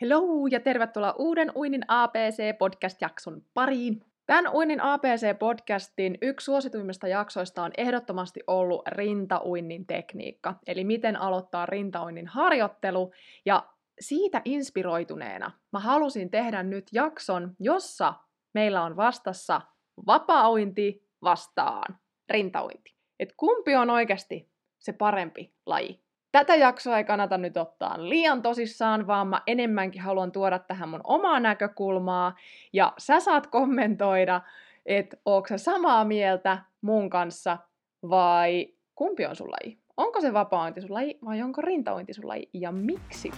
Hello ja tervetuloa uuden Uinin APC-podcast-jakson pariin. Tämän Uinin APC-podcastin yksi suosituimmista jaksoista on ehdottomasti ollut rintauinnin tekniikka, eli miten aloittaa rintauinnin harjoittelu. Ja siitä inspiroituneena mä halusin tehdä nyt jakson, jossa meillä on vastassa vapauinti vastaan rintauinti. Et kumpi on oikeasti se parempi laji? Tätä jaksoa ei kannata nyt ottaa liian tosissaan, vaan mä enemmänkin haluan tuoda tähän mun omaa näkökulmaa, ja sä saat kommentoida, että onko sä samaa mieltä mun kanssa, vai kumpi on sun laji? Onko se vapaa sun laji, vai onko rintaointi sun laji, ja miksi?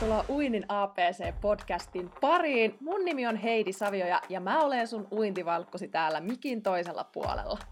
Tervetuloa Uinin APC-podcastin pariin. Mun nimi on Heidi Savioja ja mä olen sun uintivalkkosi täällä mikin toisella puolella.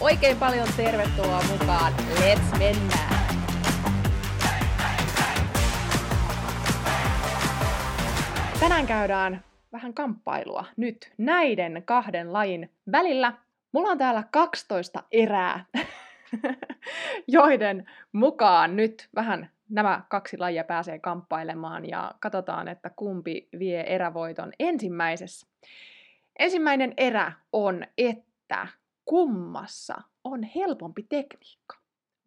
Oikein paljon tervetuloa mukaan. Let's mennään! Tänään käydään vähän kamppailua nyt näiden kahden lajin välillä. Mulla on täällä 12 erää, joiden mukaan nyt vähän nämä kaksi lajia pääsee kamppailemaan ja katsotaan, että kumpi vie erävoiton ensimmäisessä. Ensimmäinen erä on, että kummassa on helpompi tekniikka?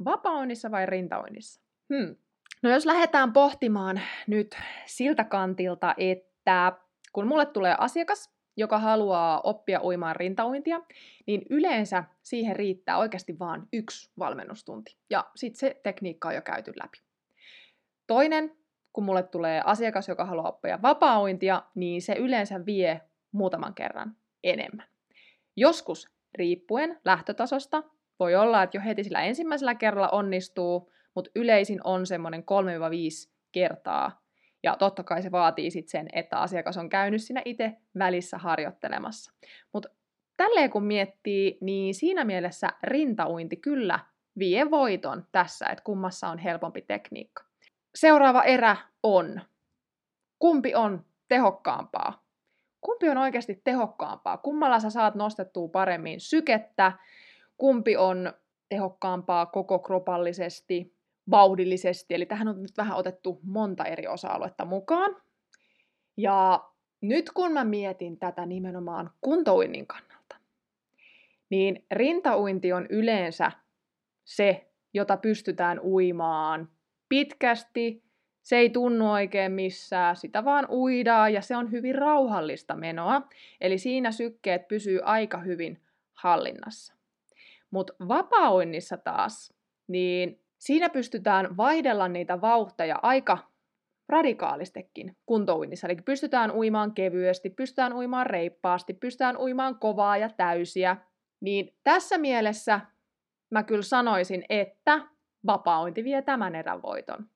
Vapaoinnissa vai rintaoinnissa? Hmm. No jos lähdetään pohtimaan nyt siltä kantilta, että kun mulle tulee asiakas, joka haluaa oppia uimaan rintauintia, niin yleensä siihen riittää oikeasti vain yksi valmennustunti. Ja sitten se tekniikka on jo käyty läpi. Toinen, kun mulle tulee asiakas, joka haluaa oppia vapaa-uintia, niin se yleensä vie muutaman kerran enemmän. Joskus riippuen lähtötasosta. Voi olla, että jo heti sillä ensimmäisellä kerralla onnistuu, mutta yleisin on semmoinen 3-5 kertaa. Ja totta kai se vaatii sitten sen, että asiakas on käynyt siinä itse välissä harjoittelemassa. Mutta tälleen kun miettii, niin siinä mielessä rintauinti kyllä vie voiton tässä, että kummassa on helpompi tekniikka. Seuraava erä on, kumpi on tehokkaampaa? Kumpi on oikeasti tehokkaampaa? Kummalla sä saat nostettua paremmin sykettä? Kumpi on tehokkaampaa koko kropallisesti, vauhdillisesti? Eli tähän on nyt vähän otettu monta eri osa-aluetta mukaan. Ja nyt kun mä mietin tätä nimenomaan kuntouinnin kannalta, niin rintauinti on yleensä se, jota pystytään uimaan pitkästi se ei tunnu oikein missään, sitä vaan uidaa ja se on hyvin rauhallista menoa, eli siinä sykkeet pysyy aika hyvin hallinnassa. Mutta vapaoinnissa taas, niin siinä pystytään vaihdella niitä vauhteja aika radikaalistekin kuntouinnissa. Eli pystytään uimaan kevyesti, pystytään uimaan reippaasti, pystytään uimaan kovaa ja täysiä. Niin tässä mielessä mä kyllä sanoisin, että vapaointi vie tämän erän voiton.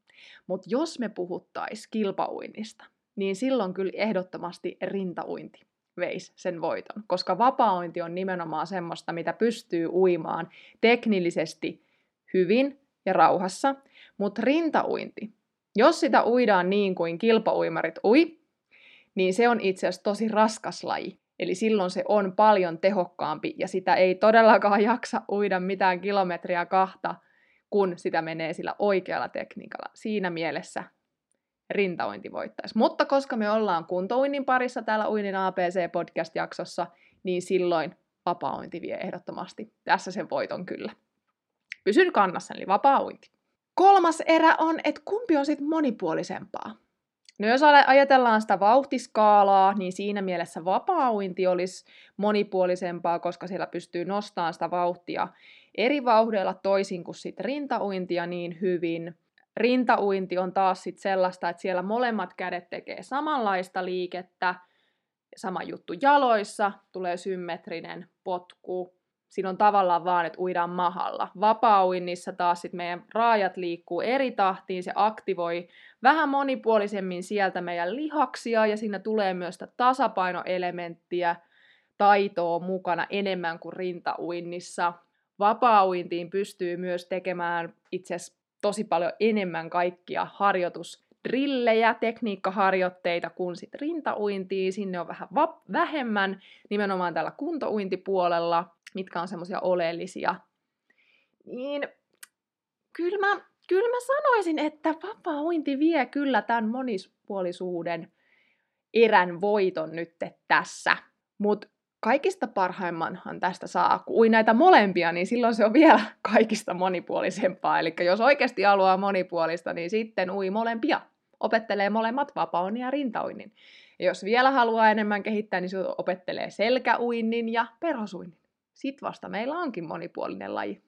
Mutta jos me puhuttaisiin kilpauinnista, niin silloin kyllä ehdottomasti rintauinti veisi sen voiton, koska vapaointi on nimenomaan semmoista, mitä pystyy uimaan teknillisesti hyvin ja rauhassa, mutta rintauinti, jos sitä uidaan niin kuin kilpauimarit ui, niin se on itse asiassa tosi raskas laji. Eli silloin se on paljon tehokkaampi ja sitä ei todellakaan jaksa uida mitään kilometriä kahta kun sitä menee sillä oikealla tekniikalla. Siinä mielessä rintaointi voittaisi. Mutta koska me ollaan kuntouinnin parissa täällä Uinin APC-podcast-jaksossa, niin silloin vapaa-ointi vie ehdottomasti tässä sen voiton kyllä. Pysyn kannassa, eli vapaa-ointi. Kolmas erä on, että kumpi on sitten monipuolisempaa. No jos ajatellaan sitä vauhtiskaalaa, niin siinä mielessä vapaa-uinti olisi monipuolisempaa, koska siellä pystyy nostamaan sitä vauhtia eri vauhdeilla toisin kuin sit rintauintia niin hyvin. Rintauinti on taas sit sellaista, että siellä molemmat kädet tekee samanlaista liikettä, sama juttu jaloissa, tulee symmetrinen potku, Siinä on tavallaan vaan, että uidaan mahalla. Vapaa-uinnissa taas sit meidän raajat liikkuu eri tahtiin, se aktivoi vähän monipuolisemmin sieltä meidän lihaksia ja siinä tulee myös sitä tasapainoelementtiä, taitoa mukana enemmän kuin rintauinnissa. Vapaa-uintiin pystyy myös tekemään itse asiassa tosi paljon enemmän kaikkia harjoitusdrillejä, tekniikkaharjoitteita kuin sit rintauintiin. Sinne on vähän va- vähemmän nimenomaan tällä kuntouintipuolella, mitkä on semmoisia oleellisia. Niin kyllä mä, kyllä mä sanoisin, että vapaa-uinti vie kyllä tämän monispuolisuuden erän voiton nyt tässä. Mutta kaikista parhaimmanhan tästä saa, ui näitä molempia, niin silloin se on vielä kaikista monipuolisempaa. Eli jos oikeasti haluaa monipuolista, niin sitten ui molempia. Opettelee molemmat vapaun ja rintauinnin. Ja jos vielä haluaa enemmän kehittää, niin se opettelee selkäuinnin ja perhosuinnin. Sitten vasta meillä onkin monipuolinen laji.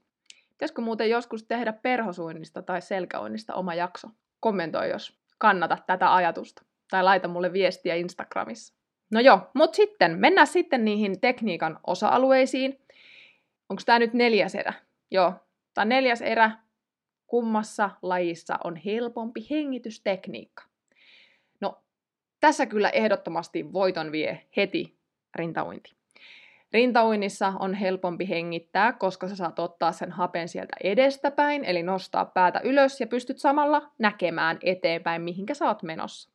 Pitäisikö muuten joskus tehdä perhosuinnista tai selkäuinnista oma jakso? Kommentoi, jos kannatat tätä ajatusta. Tai laita mulle viestiä Instagramissa. No joo, mutta sitten mennään sitten niihin tekniikan osa-alueisiin. Onko tämä nyt neljäs erä? Joo, tämä neljäs erä. Kummassa lajissa on helpompi hengitystekniikka? No, tässä kyllä ehdottomasti voiton vie heti rintauinti. Rintauinnissa on helpompi hengittää, koska sä saat ottaa sen hapen sieltä edestäpäin, eli nostaa päätä ylös ja pystyt samalla näkemään eteenpäin, mihinkä sä oot menossa.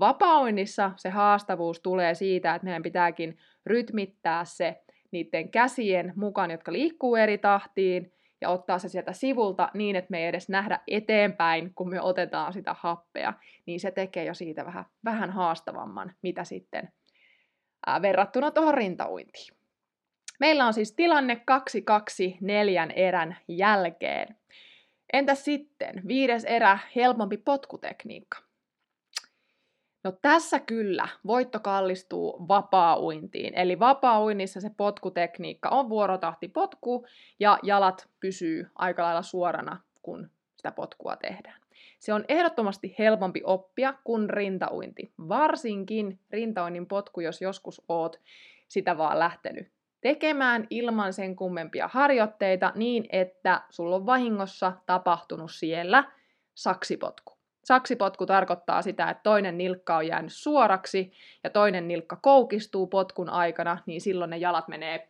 Vapaoinnissa se haastavuus tulee siitä, että meidän pitääkin rytmittää se niiden käsien mukaan, jotka liikkuu eri tahtiin, ja ottaa se sieltä sivulta niin, että me ei edes nähdä eteenpäin, kun me otetaan sitä happea, niin se tekee jo siitä vähän, vähän haastavamman, mitä sitten ää, verrattuna tuohon rintauintiin. Meillä on siis tilanne 2-2 neljän erän jälkeen. Entä sitten viides erä, helpompi potkutekniikka? No tässä kyllä voitto kallistuu vapaa-uintiin. Eli vapaa-uinnissa se potkutekniikka on vuorotahti potku ja jalat pysyy aika lailla suorana, kun sitä potkua tehdään. Se on ehdottomasti helpompi oppia kuin rintauinti. Varsinkin rintauinnin potku, jos joskus oot sitä vaan lähtenyt tekemään ilman sen kummempia harjoitteita niin, että sulla on vahingossa tapahtunut siellä saksipotku. Saksipotku tarkoittaa sitä, että toinen nilkka on jäänyt suoraksi ja toinen nilkka koukistuu potkun aikana, niin silloin ne jalat menee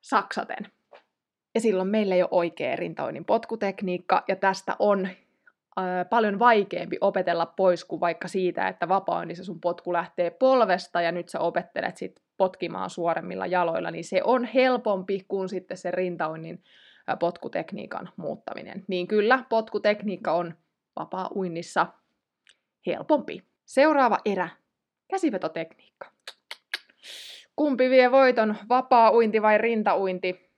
saksaten. Ja silloin meillä ei ole oikea rintaoinnin potkutekniikka, ja tästä on paljon vaikeampi opetella pois kuin vaikka siitä, että vapaoinnissa sun potku lähtee polvesta ja nyt sä opettelet sit potkimaan suoremmilla jaloilla, niin se on helpompi kuin sitten se rintaoinnin potkutekniikan muuttaminen. Niin kyllä, potkutekniikka on vapaa-uinnissa helpompi. Seuraava erä, käsivetotekniikka. Kumpi vie voiton, vapaa-uinti vai rintauinti?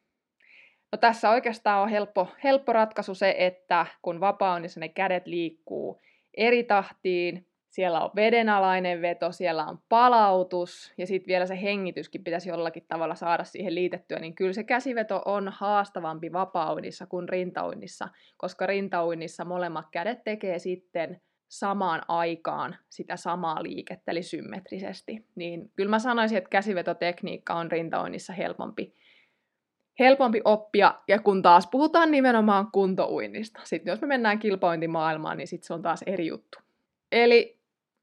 No tässä oikeastaan on helppo, helppo ratkaisu se, että kun vapaa-uinnissa ne kädet liikkuu eri tahtiin, siellä on vedenalainen veto, siellä on palautus ja sitten vielä se hengityskin pitäisi jollakin tavalla saada siihen liitettyä, niin kyllä se käsiveto on haastavampi vapaunnissa kuin rintauinnissa, koska rintauinnissa molemmat kädet tekee sitten samaan aikaan sitä samaa liikettä, eli symmetrisesti. Niin kyllä mä sanoisin, että käsivetotekniikka on rintauinnissa helpompi, helpompi oppia, ja kun taas puhutaan nimenomaan kuntouinnista. Sitten jos me mennään kilpaointimaailmaan, niin sitten se on taas eri juttu. Eli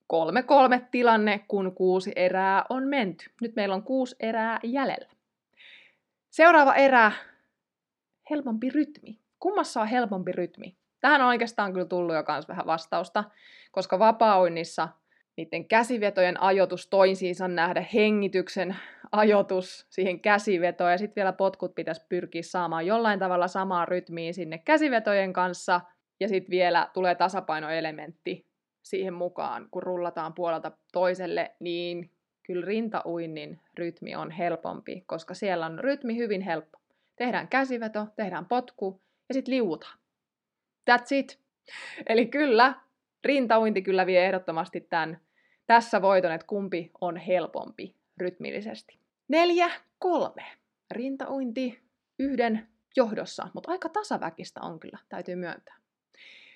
kolme kolme tilanne, kun kuusi erää on menty. Nyt meillä on kuusi erää jäljellä. Seuraava erä, helpompi rytmi. Kummassa on helpompi rytmi? Tähän on oikeastaan kyllä tullut jo kans vähän vastausta, koska vapauinnissa niiden käsivetojen ajoitus toisiinsa nähdä, hengityksen ajoitus siihen käsivetoon ja sitten vielä potkut pitäisi pyrkiä saamaan jollain tavalla samaan rytmiin sinne käsivetojen kanssa ja sitten vielä tulee tasapainoelementti siihen mukaan, kun rullataan puolelta toiselle, niin kyllä rintauinnin rytmi on helpompi, koska siellä on rytmi hyvin helppo. Tehdään käsiveto, tehdään potku ja sitten liuutaan. That's it. Eli kyllä, rintauinti kyllä vie ehdottomasti tämän, tässä voiton, että kumpi on helpompi rytmillisesti. Neljä, kolme. Rintauinti yhden johdossa, mutta aika tasaväkistä on kyllä, täytyy myöntää.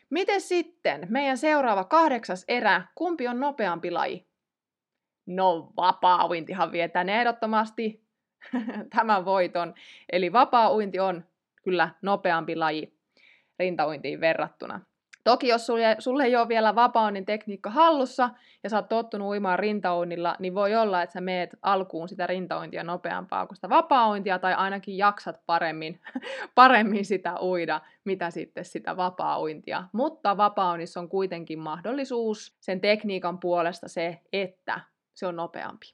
Miten sitten meidän seuraava kahdeksas erä, kumpi on nopeampi laji? No vapaa-uintihan vie ehdottomasti tämän voiton. Eli vapaa-uinti on kyllä nopeampi laji rintauintiin verrattuna. Toki jos sulle, sulle ei ole vielä vapaunin tekniikka hallussa ja sä oot tottunut uimaan rintauinnilla, niin voi olla, että sä meet alkuun sitä rintauintia nopeampaa kuin sitä vapauintia, tai ainakin jaksat paremmin, paremmin sitä uida, mitä sitten sitä vapauintia. Mutta vapaunnissa on kuitenkin mahdollisuus sen tekniikan puolesta se, että se on nopeampi.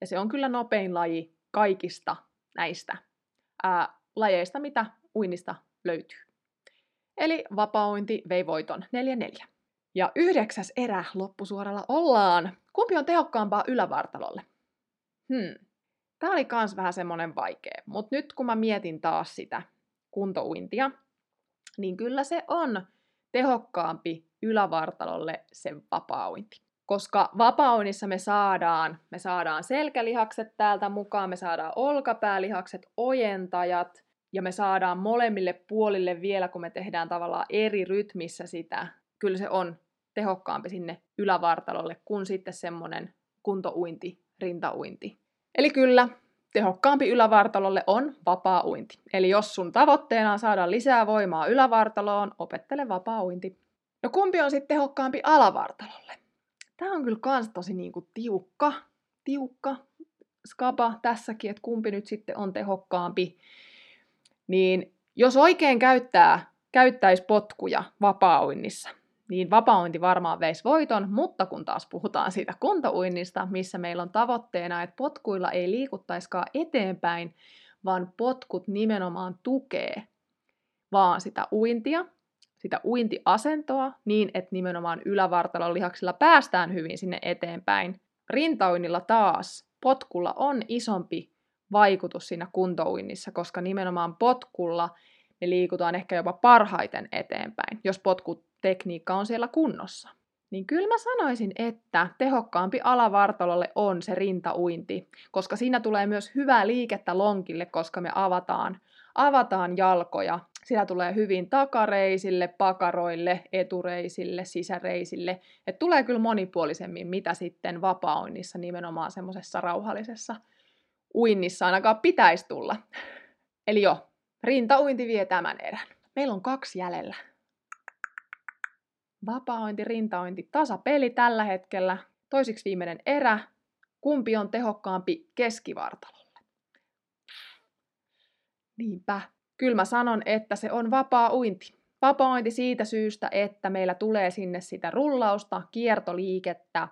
Ja se on kyllä nopein laji kaikista näistä ää, lajeista, mitä uinnista löytyy. Eli vapauinti vei voiton 4-4. Ja yhdeksäs erä loppusuoralla ollaan. Kumpi on tehokkaampaa ylävartalolle? Hmm. Tämä oli kans vähän semmonen vaikea, mutta nyt kun mä mietin taas sitä kuntouintia, niin kyllä se on tehokkaampi ylävartalolle se vapauinti. Koska vapaunnissa me saadaan, me saadaan selkälihakset täältä mukaan, me saadaan olkapäälihakset, ojentajat, ja me saadaan molemmille puolille vielä, kun me tehdään tavallaan eri rytmissä sitä, kyllä se on tehokkaampi sinne ylävartalolle kuin sitten semmoinen kuntouinti, rintauinti. Eli kyllä, tehokkaampi ylävartalolle on vapaa uinti. Eli jos sun tavoitteena on saada lisää voimaa ylävartaloon, opettele vapaa uinti. No kumpi on sitten tehokkaampi alavartalolle? Tämä on kyllä kans tosi niinku tiukka, tiukka skapa tässäkin, että kumpi nyt sitten on tehokkaampi niin jos oikein käyttää, käyttäisi potkuja vapaa-uinnissa, niin vapaa varmaan veisi voiton, mutta kun taas puhutaan siitä kuntouinnista, missä meillä on tavoitteena, että potkuilla ei liikuttaiskaan eteenpäin, vaan potkut nimenomaan tukee vaan sitä uintia, sitä uintiasentoa niin, että nimenomaan ylävartalon lihaksilla päästään hyvin sinne eteenpäin. Rintauinnilla taas potkulla on isompi vaikutus siinä kuntouinnissa, koska nimenomaan potkulla me liikutaan ehkä jopa parhaiten eteenpäin, jos potkutekniikka on siellä kunnossa. Niin kyllä mä sanoisin, että tehokkaampi alavartalolle on se rintauinti, koska siinä tulee myös hyvää liikettä lonkille, koska me avataan, avataan jalkoja. Siinä tulee hyvin takareisille, pakaroille, etureisille, sisäreisille. Et tulee kyllä monipuolisemmin, mitä sitten vapaa nimenomaan semmoisessa rauhallisessa uinnissa ainakaan pitäisi tulla. Eli jo, rintauinti vie tämän erän. Meillä on kaksi jäljellä. Vapaaointi, rintaointi, tasapeli tällä hetkellä. Toisiksi viimeinen erä. Kumpi on tehokkaampi keskivartalolle? Niinpä. Kyllä mä sanon, että se on vapaa uinti. Vapaa uinti siitä syystä, että meillä tulee sinne sitä rullausta, kiertoliikettä,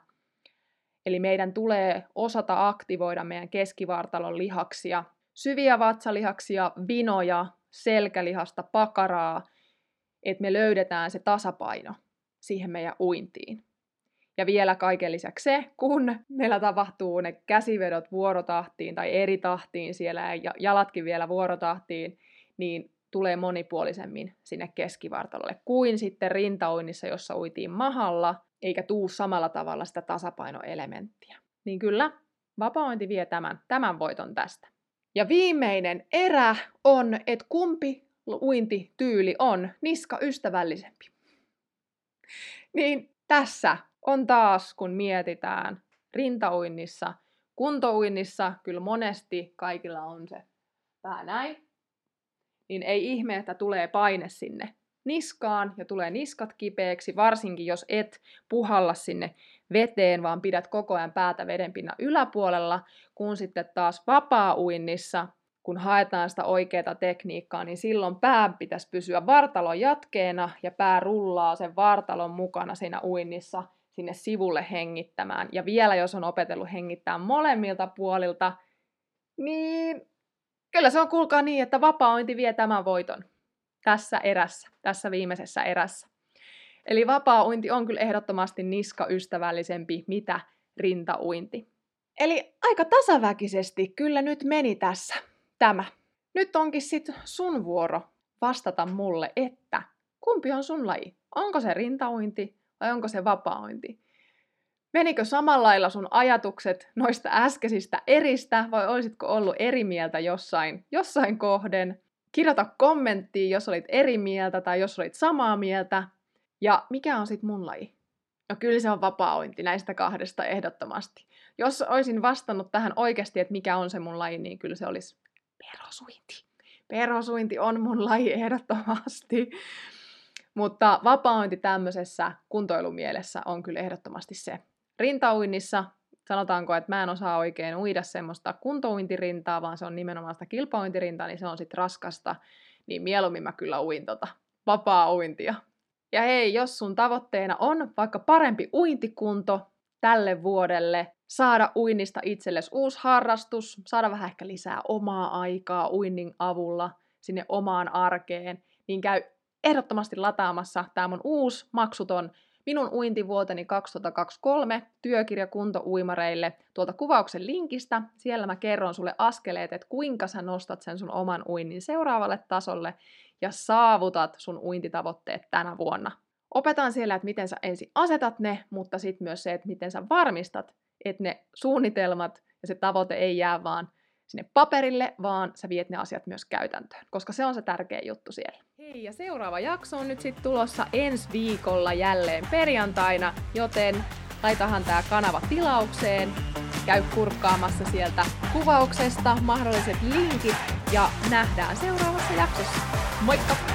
Eli meidän tulee osata aktivoida meidän keskivartalon lihaksia, syviä vatsalihaksia, vinoja, selkälihasta, pakaraa, että me löydetään se tasapaino siihen meidän uintiin. Ja vielä kaiken lisäksi se, kun meillä tapahtuu ne käsivedot vuorotahtiin tai eri tahtiin siellä ja jalatkin vielä vuorotahtiin, niin tulee monipuolisemmin sinne keskivartalolle kuin sitten rintauinnissa, jossa uitiin mahalla eikä tuu samalla tavalla sitä tasapainoelementtiä. Niin kyllä, vapaointi vie tämän, tämän voiton tästä. Ja viimeinen erä on, että kumpi uintityyli on niska ystävällisempi. Niin tässä on taas, kun mietitään rintauinnissa, kuntouinnissa, kyllä monesti kaikilla on se vähän näin, niin ei ihme, että tulee paine sinne niskaan ja tulee niskat kipeäksi, varsinkin jos et puhalla sinne veteen, vaan pidät koko ajan päätä vedenpinnan yläpuolella, kun sitten taas vapaa-uinnissa, kun haetaan sitä oikeaa tekniikkaa, niin silloin pää pitäisi pysyä vartalon jatkeena ja pää rullaa sen vartalon mukana siinä uinnissa sinne sivulle hengittämään. Ja vielä jos on opetellut hengittää molemmilta puolilta, niin kyllä se on kuulkaa niin, että vapaa-ointi vie tämän voiton tässä erässä, tässä viimeisessä erässä. Eli vapaa-uinti on kyllä ehdottomasti niskaystävällisempi mitä rintauinti. Eli aika tasaväkisesti kyllä nyt meni tässä tämä. Nyt onkin sitten sun vuoro vastata mulle, että kumpi on sun laji? Onko se rintauinti vai onko se vapaa-uinti? Menikö samalla lailla sun ajatukset noista äskeisistä eristä vai olisitko ollut eri mieltä jossain, jossain kohden? Kirjoita kommenttiin, jos olit eri mieltä tai jos olit samaa mieltä. Ja mikä on sitten mun laji? No kyllä se on vapaa näistä kahdesta ehdottomasti. Jos olisin vastannut tähän oikeasti, että mikä on se mun laji, niin kyllä se olisi perosuinti. Perosuinti on mun laji ehdottomasti. Mutta vapaaointi tämmöisessä kuntoilumielessä on kyllä ehdottomasti se. Rintauinnissa sanotaanko, että mä en osaa oikein uida semmoista kuntouintirintaa, vaan se on nimenomaan sitä kilpauintirintaa, niin se on sitten raskasta, niin mieluummin mä kyllä uin tota vapaa-uintia. Ja hei, jos sun tavoitteena on vaikka parempi uintikunto tälle vuodelle, saada uinnista itsellesi uusi harrastus, saada vähän ehkä lisää omaa aikaa uinnin avulla sinne omaan arkeen, niin käy ehdottomasti lataamassa tämä mun uusi maksuton minun uintivuoteni 2023 työkirja kuntouimareille tuolta kuvauksen linkistä. Siellä mä kerron sulle askeleet, että kuinka sä nostat sen sun oman uinnin seuraavalle tasolle ja saavutat sun uintitavoitteet tänä vuonna. Opetan siellä, että miten sä ensin asetat ne, mutta sitten myös se, että miten sä varmistat, että ne suunnitelmat ja se tavoite ei jää vaan sinne paperille, vaan sä viet ne asiat myös käytäntöön, koska se on se tärkeä juttu siellä. Hei, ja seuraava jakso on nyt sitten tulossa ensi viikolla jälleen perjantaina, joten laitahan tämä kanava tilaukseen, käy kurkkaamassa sieltä kuvauksesta mahdolliset linkit ja nähdään seuraavassa jaksossa. Moikka!